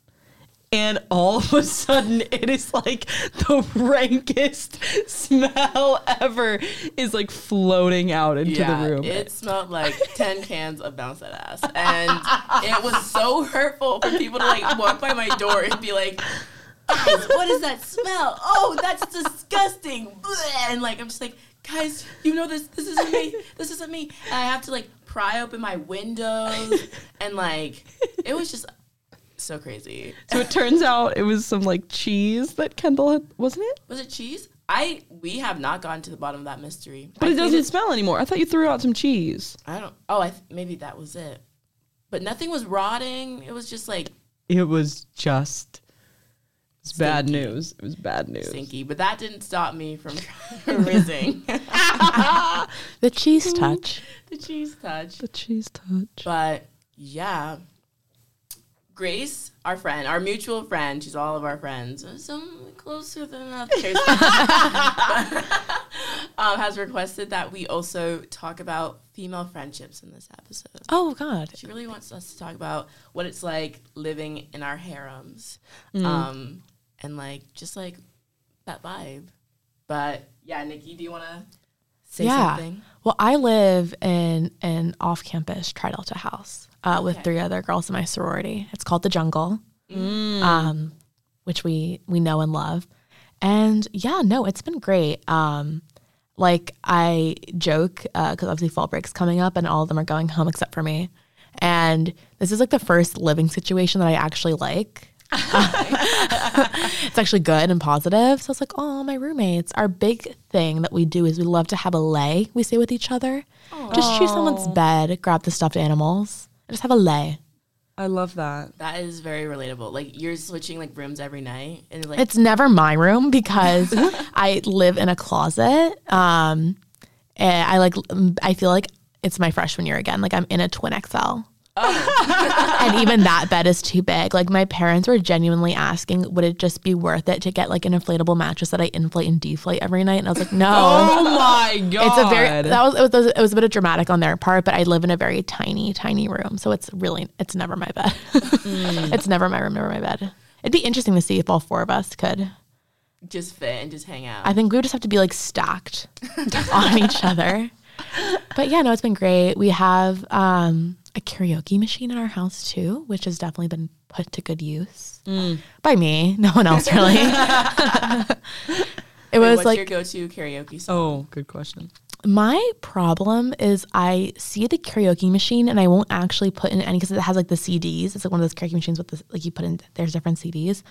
and all of a sudden it is like the rankest smell ever is like floating out into yeah, the room. it smelled like ten cans of bounce that ass, and it was so hurtful for people to like walk by my door and be like, "Guys, what is that smell? Oh, that's disgusting!" And like I'm just like, "Guys, you know this. This isn't me. This isn't me." And I have to like pry open my windows, and like it was just so crazy. so it turns out it was some like cheese that Kendall had wasn't it? Was it cheese? I we have not gotten to the bottom of that mystery. But I it doesn't it's- smell anymore. I thought you threw out some cheese. I don't. Oh, I th- maybe that was it. But nothing was rotting. It was just like It was just it's bad news. It was bad news. stinky. But that didn't stop me from rizzing The cheese touch. the cheese touch. The cheese touch. But yeah, Grace, our friend, our mutual friend, she's all of our friends. Some closer than others. um, has requested that we also talk about female friendships in this episode. Oh God. She really wants us to talk about what it's like living in our harems, um, and like just like that vibe. But yeah, Nicki, do you want to say yeah. something? Well, I live in an off-campus Tri Delta house uh, with Okay. three other girls in my sorority. It's called the Jungle. Um, which we we know and love. And yeah, no, it's been great. Um, like I joke because obviously fall break's coming up, and all of them are going home except for me. And this is like the first living situation that I actually like. it's actually good and positive. So it's like, oh, my roommates. Our big thing that we do is we love to have a lay. We stay with each other. Just choose someone's bed, grab the stuffed animals, and just have a lay. I love that. That is very relatable. Like you're switching like rooms every night, and like It's never my room because I live in a closet. Um, and I like, I feel like it's my freshman year again. Like I'm in a twin XL. and even that bed is too big. Like my parents were genuinely asking, would it just be worth it to get like an inflatable mattress that I inflate and deflate every night? And I was like, no. Oh my god! It's a very that was it, was it was a bit of dramatic on their part, but I live in a very tiny, tiny room, so it's really it's never my bed. it's never my room, never my bed. It'd be interesting to see if all four of us could. just fit and just hang out. I think we would just have to be like stacked on each other. But yeah, no, it's been great. We have um, a karaoke machine in our house too, which has definitely been put to good use by me. No one else really. it Wait, was what's like your go-to karaoke song? Oh, good question. my problem is I see the karaoke machine and I won't actually put in any because it has like the CDs. It's like one of those karaoke machines with the like you put in there's different CDs.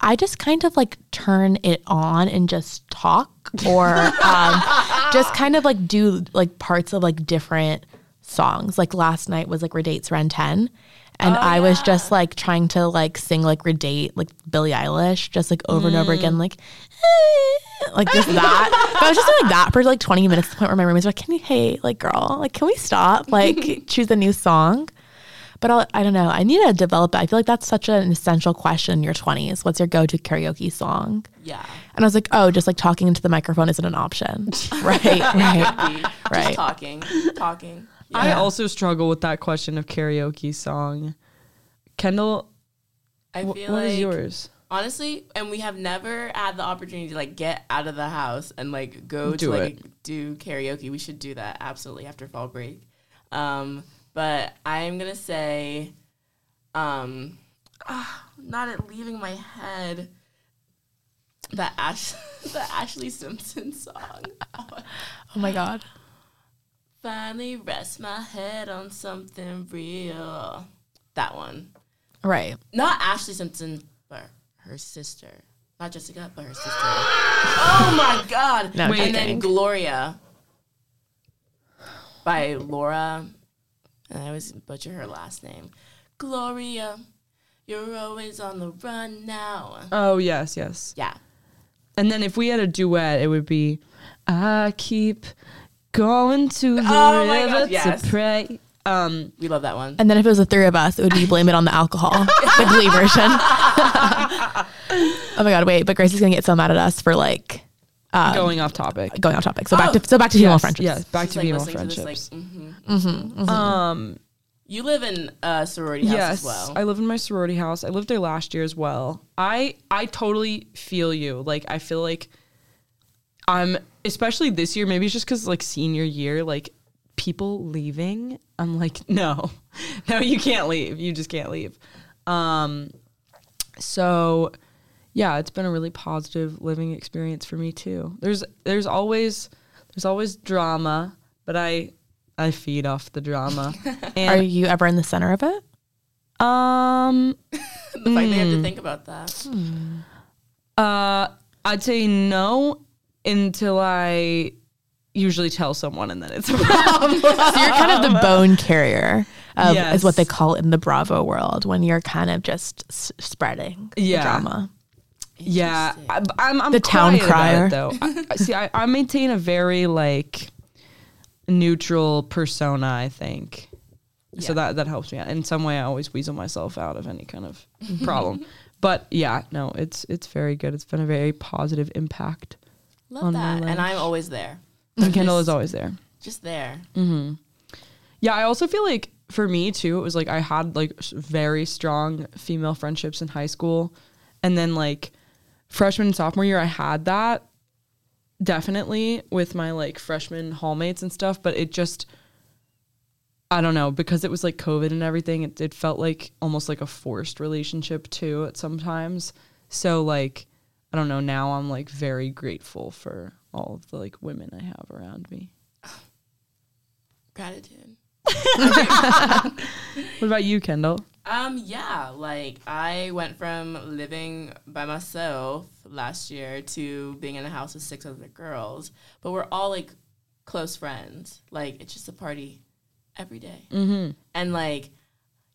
I just kind of like turn it on and just talk or um, just kind of like do like parts of like different songs. Like last night was like Redate's Ren 10. And oh, I was just like trying to like sing like Redate, like Billie Eilish, just like over and over again, mm. like like just that. but I was just doing that for like 20 minutes to the point where my roommates were like, Can you, hey, like, girl, like, can we stop? Like, choose a new song. But I'll, I don't know. I need to develop it. I feel like that's such an essential question in your 20s. What's your go to karaoke song? Yeah. And I was like, oh, just like talking into the microphone isn't an option. right, right. Right. Just talking, talking. I also struggle with that question of karaoke song. Kendall, I wh- feel what like is yours? honestly, and we have never had the opportunity to like get out of the house and like go Do to like it. do karaoke. We should do that absolutely after fall break. Um, but I am gonna say, um, ah, not it leaving my head. That Ash, the Ashlee Simpson song. Oh my God. Finally rest my head on something real. That one. Right. Not Ashlee Simpson, but her sister. Not Jessica, but her sister. oh my god. No, and then Gloria by Laura. And I always butcher her last name. Gloria, you're always on the run now. Oh, yes, yes. Yeah. And then if we had a duet, it would be I keep going to the Oh river God, yes. to pray. Um, We love that one. And then if it was the three of us, it would be blame it on the alcohol, the Glee version. oh my God, wait, but Grace is going to get so mad at us for like uh, going off topic. going off topic. So back to so back to female yes, friendships. Yes, back She's, to like, female listening to this, friendships. like, mhm. um, You live in a sorority house yes, as well. I live in my sorority house. I lived there last year as well. I I totally feel you. Like I feel like I'm especially this year. Maybe it's just because like senior year, like people leaving. I'm like, no, no, you can't leave. You just can't leave. Um, so yeah, it's been a really positive living experience for me too. There's there's always there's always drama, but I I feed off the drama. Are you ever in the center of it? um the fact they have Mm. to think about that. uh I'd say no until I usually tell someone and then it's a problem. So you're kind of the bone carrier of is what they call it in the Bravo world when you're kind of just s- spreading Yeah. the drama. Yeah, I, I'm, I'm The town crier. it, though. I, see, I, I maintain a very like neutral persona. I think so that that helps me out. In some way, I always weasel myself out of any kind of problem. but yeah, no, it's it's very good. It's been a very positive impact. Love that. And. I'm always there. And Kendall is always there. Just there. Mm-hmm. Yeah, I also feel like for me too, it was like I had like very strong female friendships in high school. And then like freshman and sophomore year, I had that definitely with my like freshman hallmates and stuff. But it just, I don't know, because it was like COVID and everything, it, it felt like almost like a forced relationship too at sometimes. So like I don't know, now I'm like very grateful for all of the like women I have around me. Gratitude. What about you, Kendall? Um, yeah, like I went from living by myself last year to being in a house with six other girls, but we're all like close friends. Like it's just a party every day. Mm-hmm. and like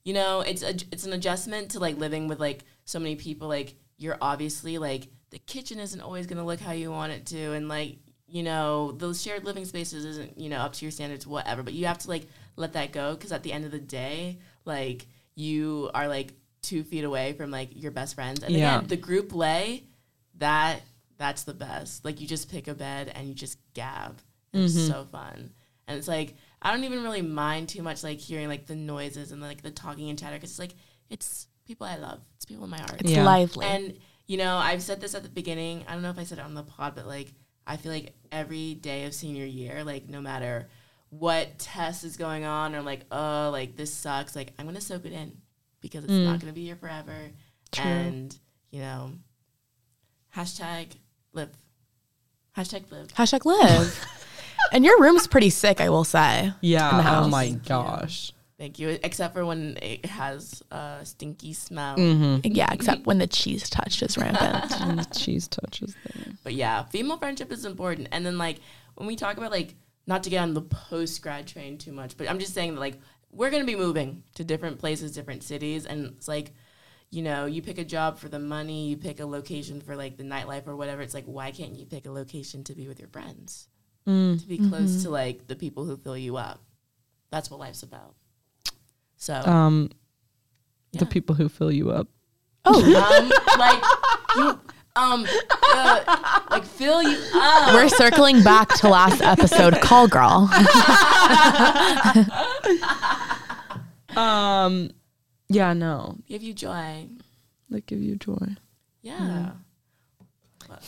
you know it's a, it's an adjustment to like living with like so many people like you're obviously like the kitchen isn't always going to look how you want it to and like you know those shared living spaces isn't you know up to your standards whatever but you have to like let that go because at the end of the day like you are like two feet away from like your best friends and Yeah. again the group lay that that's the best like you just pick a bed and you just gab and it's mm-hmm. so fun and it's like I don't even really mind too much like hearing like the noises and like the talking and chatter because it's like it's people I love. It's people in my heart. It's Yeah. lively. And you know, I've said this at the beginning. I don't know if I said it on the pod, but like I feel like every day of senior year, like no matter what test is going on or like oh like this sucks, like I'm gonna soak it in because it's not mm. gonna be here forever. True. And you know, hashtag live. Hashtag live. Hashtag live. and your room's pretty sick, I will say. Yeah. Oh my Thank you. gosh. Thank you. Except for when it has a stinky smell. Mm-hmm. Yeah, except when the cheese touch is rampant. And the cheese touches there. But yeah, female friendship is important. And then like when we talk about like not to get on the post grad train too much, but I'm just saying that like we're gonna be moving to different places, different cities, and it's like, you know, you pick a job for the money, you pick a location for like the nightlife or whatever. It's like why can't you pick a location to be with your friends, Mm. to be close to like the people who fill you up? That's what life's about. So Um, the people who fill you up. Oh, um, like you, um, uh, like fill you up. we're circling back to last episode, Call Girl. Um, yeah, no, give you joy. Like give you joy. Yeah.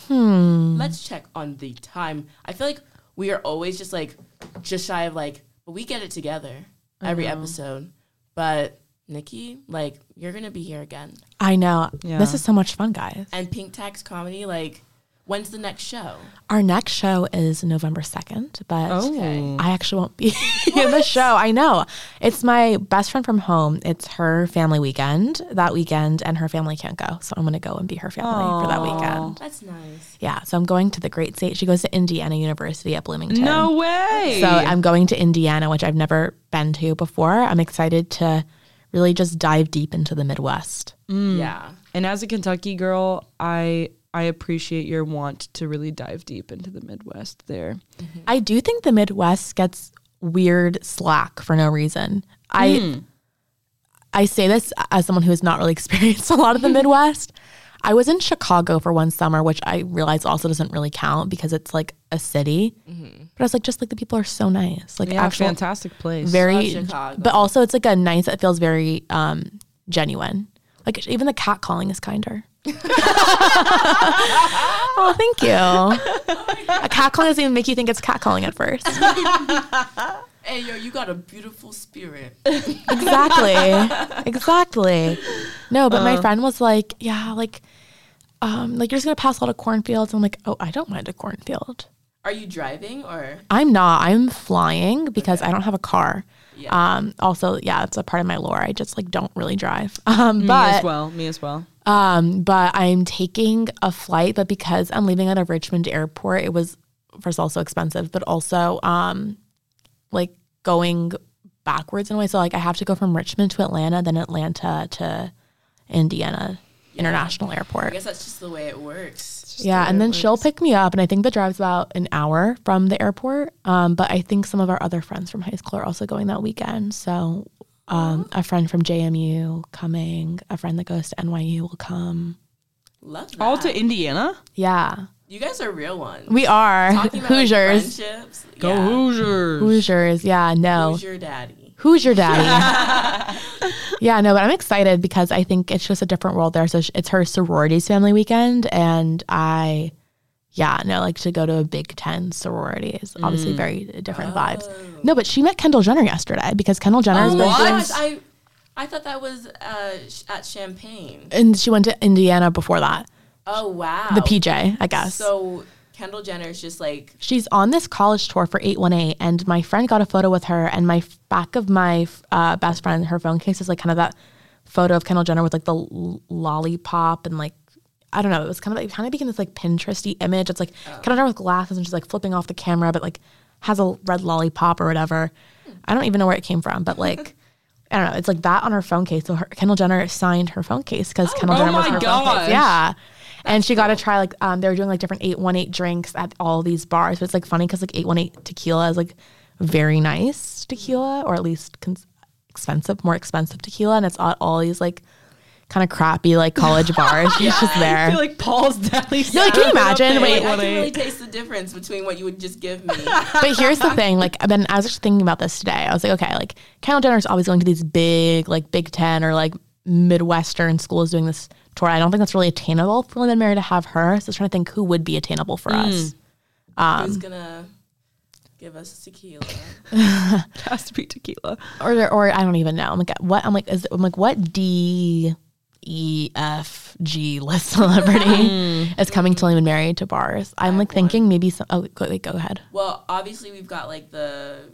Hmm. Let's check on the time. I feel like we are always just like just shy of like, but we get it together every know. episode. But Nicki, like, you're gonna be here again. I know. Yeah. This is so much fun, guys. And Pink Tax Comedy, like, when's the next show? Our next show is November 2nd, but oh. Okay. I actually won't be in the show. I know. It's my best friend from home. It's her family weekend that weekend, and her family can't go. So I'm going to go and be her family for that weekend. That's nice. Yeah. So I'm going to the great state. She goes to Indiana University at Bloomington. No way. So I'm going to Indiana, which I've never been to before. I'm excited to really just dive deep into the Midwest. Mm. Yeah. and as a Kentucky girl, I I appreciate your want to really dive deep into the Midwest there. Mm-hmm. I do think the Midwest gets weird slack for no reason. I hmm. I say this as someone who has not really experienced a lot of the Midwest. I was in Chicago for one summer, which I realize also doesn't really count because it's like a city. Mm-hmm. But I was like, just like the people are so nice, like Yeah, actual, fantastic place. very. Chicago. But also, it's like a nice that feels very um, genuine. Like even the cat calling is kinder. oh, thank you. A cat calling doesn't even make you think it's cat calling at first. Hey, yo, you got a beautiful spirit. exactly exactly no but my friend was like yeah like um like you're just gonna pass a lot of cornfields i'm like oh i don't mind a cornfield Are you driving or? i'm not i'm flying because i don't have a car Yeah. um also yeah it's a part of my lore i just like don't really drive um Me but as well. Me as well. um but i'm taking a flight but because i'm leaving out of richmond airport it was first of all so expensive but also um like going backwards in a way so like i have to go from richmond to atlanta then atlanta to indiana international Airport. I guess that's just the way it works. Yeah and then she'll pick me up and i think the drive's about an hour from the airport um, but i think some of our other friends from high school are also going that weekend so um, a friend from jmu coming a friend that goes to nyu will come Love that. All to Indiana. yeah You guys are real ones. we are Talking about like, hoosiers friendships. Go yeah. Hoosiers. hoosiers yeah no Who's your daddy? Who's your daddy? yeah, no, but I'm excited because I think it's just a different world there. So it's her sororities family weekend, and I, yeah, no, like to go to a Big Ten sorority is obviously very different vibes. No, but she met Kendall Jenner yesterday because Kendall Jenner has Oh gosh, I, I thought that was uh, at Champaign. and she went to Indiana before that. Oh wow. the PJ, I guess. So Kendall Jenner is just like She's on this college tour for 818, and my friend got a photo with her, and my back of my uh, best friend, her phone case is like kind of that photo of Kendall Jenner with like the l- lollipop and like I don't know. It was kind of like, kind of became this like Pinteresty image. It's like Kendall Jenner with glasses and she's like flipping off the camera, but like has a red lollipop or whatever. I don't even know where it came from, but like. I don't know. It's like that on her phone case. So her, Kendall Jenner signed her phone case because Kendall Oh Jenner was my her phone case. Yeah. And she got to try like um they were doing like different 818 drinks at all these bars. But it's like funny because like 818 tequila is like very nice tequila or at least cons- expensive, more expensive tequila. And it's at all these like kind of crappy like college bars. She's just I there. feel like Paul's definitely. Yeah, like, can you imagine? I Wait, I can really taste the difference between what you would just give me. but here's the thing like then i was actually thinking about this today i was like okay like kendall jenner's always going to these big like big ten or like midwestern schools doing this tour i don't think that's really attainable for William Mary to have her so i was trying to think who would be attainable for hmm. us Who's um, gonna give us tequila? it has to be tequila. or or i don't even know i'm like what i'm like is i'm like what d E F G list celebrity hmm. is coming to William Mary to bars. I'm like thinking maybe some. Oh, go, wait, go ahead. Well, obviously we've got like the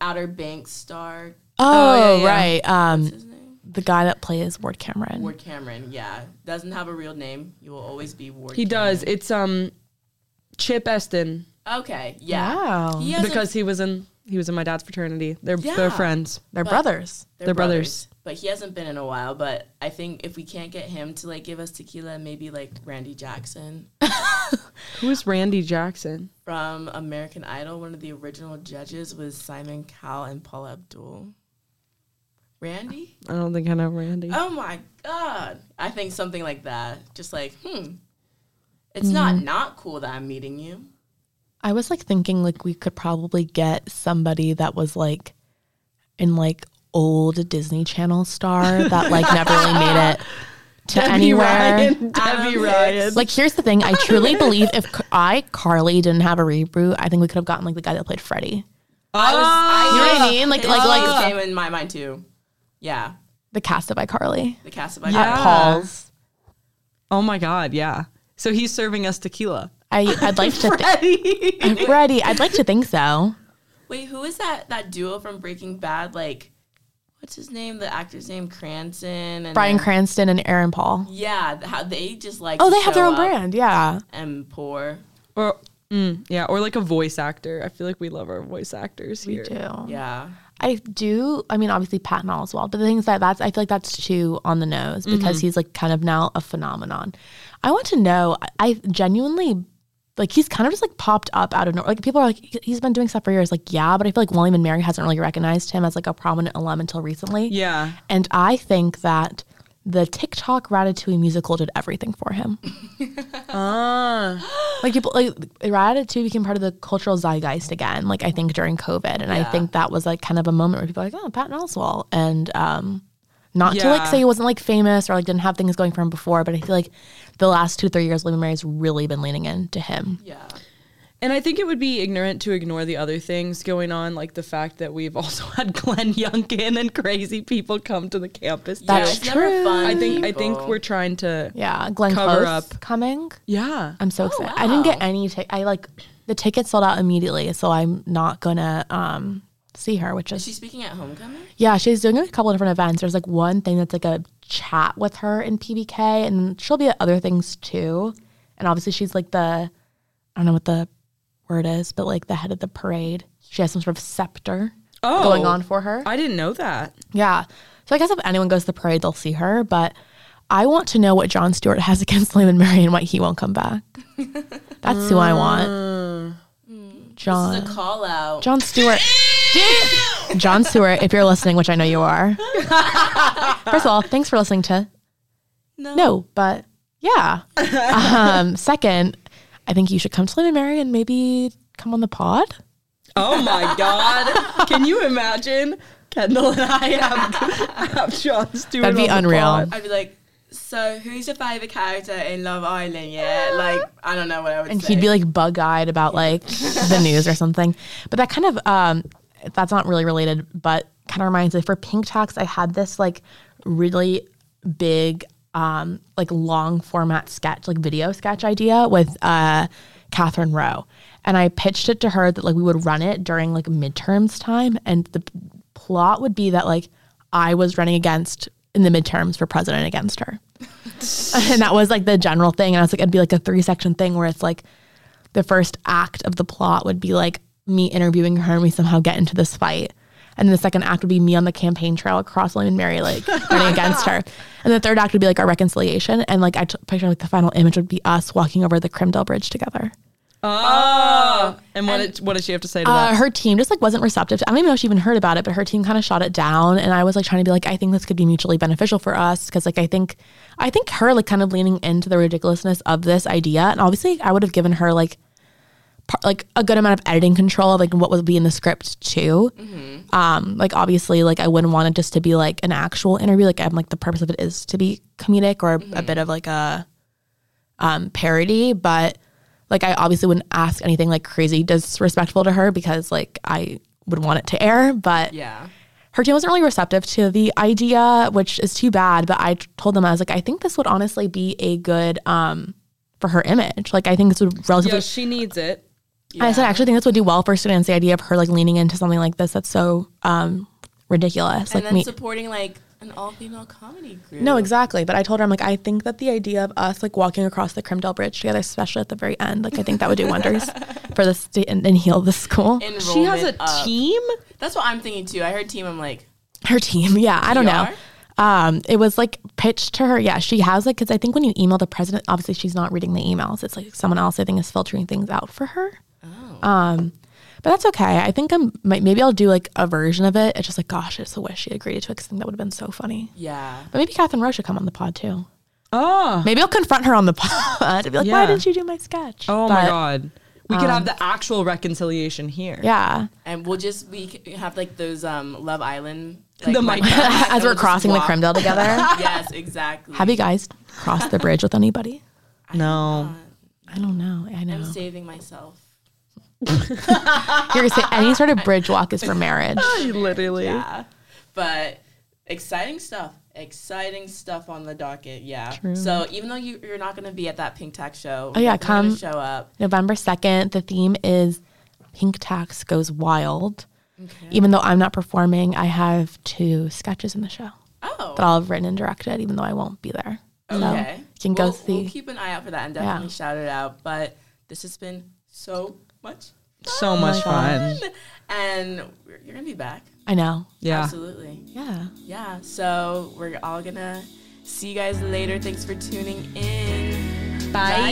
Outer Banks star. Oh, oh yeah, yeah. right. Um, What's his name? The guy that plays Ward Cameron. Ward Cameron. Yeah, doesn't have a real name. You will always be Ward. He does. It's um, Chip Esten Okay. Yeah. Wow. He has a- because he was in he was in my dad's fraternity. They're Yeah. they're friends. They're But- brothers. They're brothers. But he hasn't been in a while. But I think if we can't get him to like give us tequila, maybe like Randy Jackson Who's Randy Jackson? from American Idol. One of the original judges was Simon Cowell and Paula Abdul. Randy? I don't think I know Randy. Oh my god! I think something like that. Just like, hmm, it's not not cool that I'm meeting you. I was like thinking like we could probably get somebody that was like in like old Disney Channel star that like never really made it to Debbie anywhere. Ryan. Debbie Adam Ryan. Like here's the thing, I truly believe if iCarly didn't have a reboot, I think we could have gotten like the guy that played Freddy. I was, I You know what I mean? Like- his like- name like- came in my mind too. Yeah, The cast of iCarly. the cast of Yeah. yeah. At Paul's. Oh my god, yeah. So he's serving us tequila. I, I'd like to think Freddy, I'd like to think so. Wait, who is that? That duo from Breaking Bad? Like, what's his name? The actor's name Cranston and Bryan Cranston and Aaron Paul. Yeah, how they just like. Oh, to they have their own brand, yeah. and poor. Or mm, yeah, or like a voice actor. I feel like we love our voice actors here. We here. do. Yeah, I do. I mean, obviously Patton Oswalt, but the thing is that that's I feel like that's too on the nose because mm-hmm. he's like kind of now a phenomenon. I want to know. I, I genuinely like he's kind of just like popped up out of nowhere. Like people are like he's been doing stuff for years. Like yeah, but I feel like William and Mary hasn't really recognized him as like a prominent alum until recently. Yeah. And I think that the TikTok Ratatouille musical did everything for him. Ah. like people like Ratatouille became part of the cultural zeitgeist again. Like I think during COVID, and I think that was like kind of a moment where people are like, oh, Patton Oswalt, and um, not to like say he wasn't like famous or like didn't have things going for him before, but I feel like the last two three years, William Mary's really been leaning into him. yeah. And I think it would be ignorant to ignore the other things going on, like the fact that we've also had Glenn Youngkin and crazy people come to the campus. yeah, That's it's never true. fun. I think I think we're trying to Yeah, Glenn Cover Close up. coming. Yeah. I'm so Oh, excited. I didn't get wow. any. T- I like the tickets sold out immediately, so I'm not gonna um see her, which Is is she speaking at homecoming? Yeah, she's doing a couple different events. There's like one thing that's like a chat with her in PBK, and she'll be at other things too. And obviously, she's like the I don't know what the word is, but like the head of the parade. She has some sort of scepter Oh. going on for her. I didn't know that. Yeah. So I guess if anyone goes to the parade, they'll see her. But I want to know what Jon Stewart has against William and Mary and why he won't come back. That's who I want. John. This is a call out. Jon Stewart. Jon Stewart, if you're listening, which I know you are. First of all, thanks for listening to no. No, but yeah. Um, second, I think you should come to William and Mary and maybe come on the pod. Oh my god. Can you imagine? Kendall and I have, have Jon Stewart. That'd be unreal. I'd be like, so who's your favorite character in Love Island? Yeah, like I don't know what I would say. And say. he'd be like bug eyed about like the news or something. But that kind of um that's not really related, but kind of reminds me for Pink Tax, I had this like really big um, like long format sketch, like video sketch idea with uh, Katherine Rowe. And I pitched it to her that like we would run it during like midterms time. And the p- plot would be that like I was running against in the midterms for president against her. and that was like the general thing. And I was like, it'd be like a three section thing where it's like the first act of the plot would be like me interviewing her and we somehow get into this fight. And then the second act would be me on the campaign trail across William and Mary Lake running against her. And the third act would be like our reconciliation. And like I t- picture like the final image would be us walking over the Crim Dell Bridge together. Oh. And what did what did she have to say to Uh, that? her team just like wasn't receptive. To, I don't even know if she even heard about it, but her team kind of shot it down. And I was like trying to be like, I think this could be mutually beneficial for us because like I think, I think her like kind of leaning into the ridiculousness of this idea, and obviously I would have given her like, par- like a good amount of editing control of like what would be in the script too. Um, like obviously like I wouldn't want it just to be like an actual interview. Like I'm like the purpose of it is to be comedic or a bit of like a um, parody, but like I obviously wouldn't ask anything like crazy disrespectful to her because like I would want it to air, but Yeah. her team wasn't really receptive to the idea, which is too bad. But I told them I was like, I think this would honestly be a good um for her image. Like I think this would relatively. Yeah, she needs it. I said I actually think this would do well for students. The idea of her like leaning into something like this that's so um ridiculous. And like then me. supporting like an all female comedy group. No, exactly. But I told her, I'm like, I think that the idea of us like walking across the Crim Dell Bridge together, especially at the very end, like I think that would do wonders for the state and, and heal the school. She has a up. team? That's what I'm thinking too. I heard team. I'm like, Her team, yeah, I don't know. Um, it was like pitched to her. Yeah, she has like because I think when you email the president, obviously she's not reading the emails. It's like someone else I think is filtering things out for her. Oh, Um, but that's okay. I think I'm might- maybe I'll do like a version of it. It's just like, gosh, it's a wish she agreed to it. 'cause I think that would have been so funny. yeah. But maybe Katherine Rowe should come on the pod too. Oh. Maybe I'll confront her on the pod and be like, why didn't you do my sketch? Oh my god. We could have the actual reconciliation here. Yeah. And we'll just we have like those um Love Island like, The mic mic- guys, and As we'll we're crossing the walk. Crim Dell together. Yes, exactly. Have you guys crossed the bridge with anybody? No. I don't know. I know. I'm saving myself. You're gonna say any sort of bridge walk is for marriage. Literally. Yeah. But exciting stuff. Exciting stuff on the docket. Yeah. So even though you, you're not going to be at that Pink Tax show, Oh, yeah, come. show up. November 2nd, the theme is Pink Tax Goes Wild. Even though I'm not performing, I have two sketches in the show Oh. that I'll have written and directed, even though I won't be there. So Okay. you can go we'll, see. We'll keep an eye out for that and Yeah. definitely shout it out. But this has been so much So much fun. fun. And you're going to be back. I know. Yeah. Absolutely. Yeah. Yeah. So we're all going to see you guys later. Thanks for tuning in. Bye.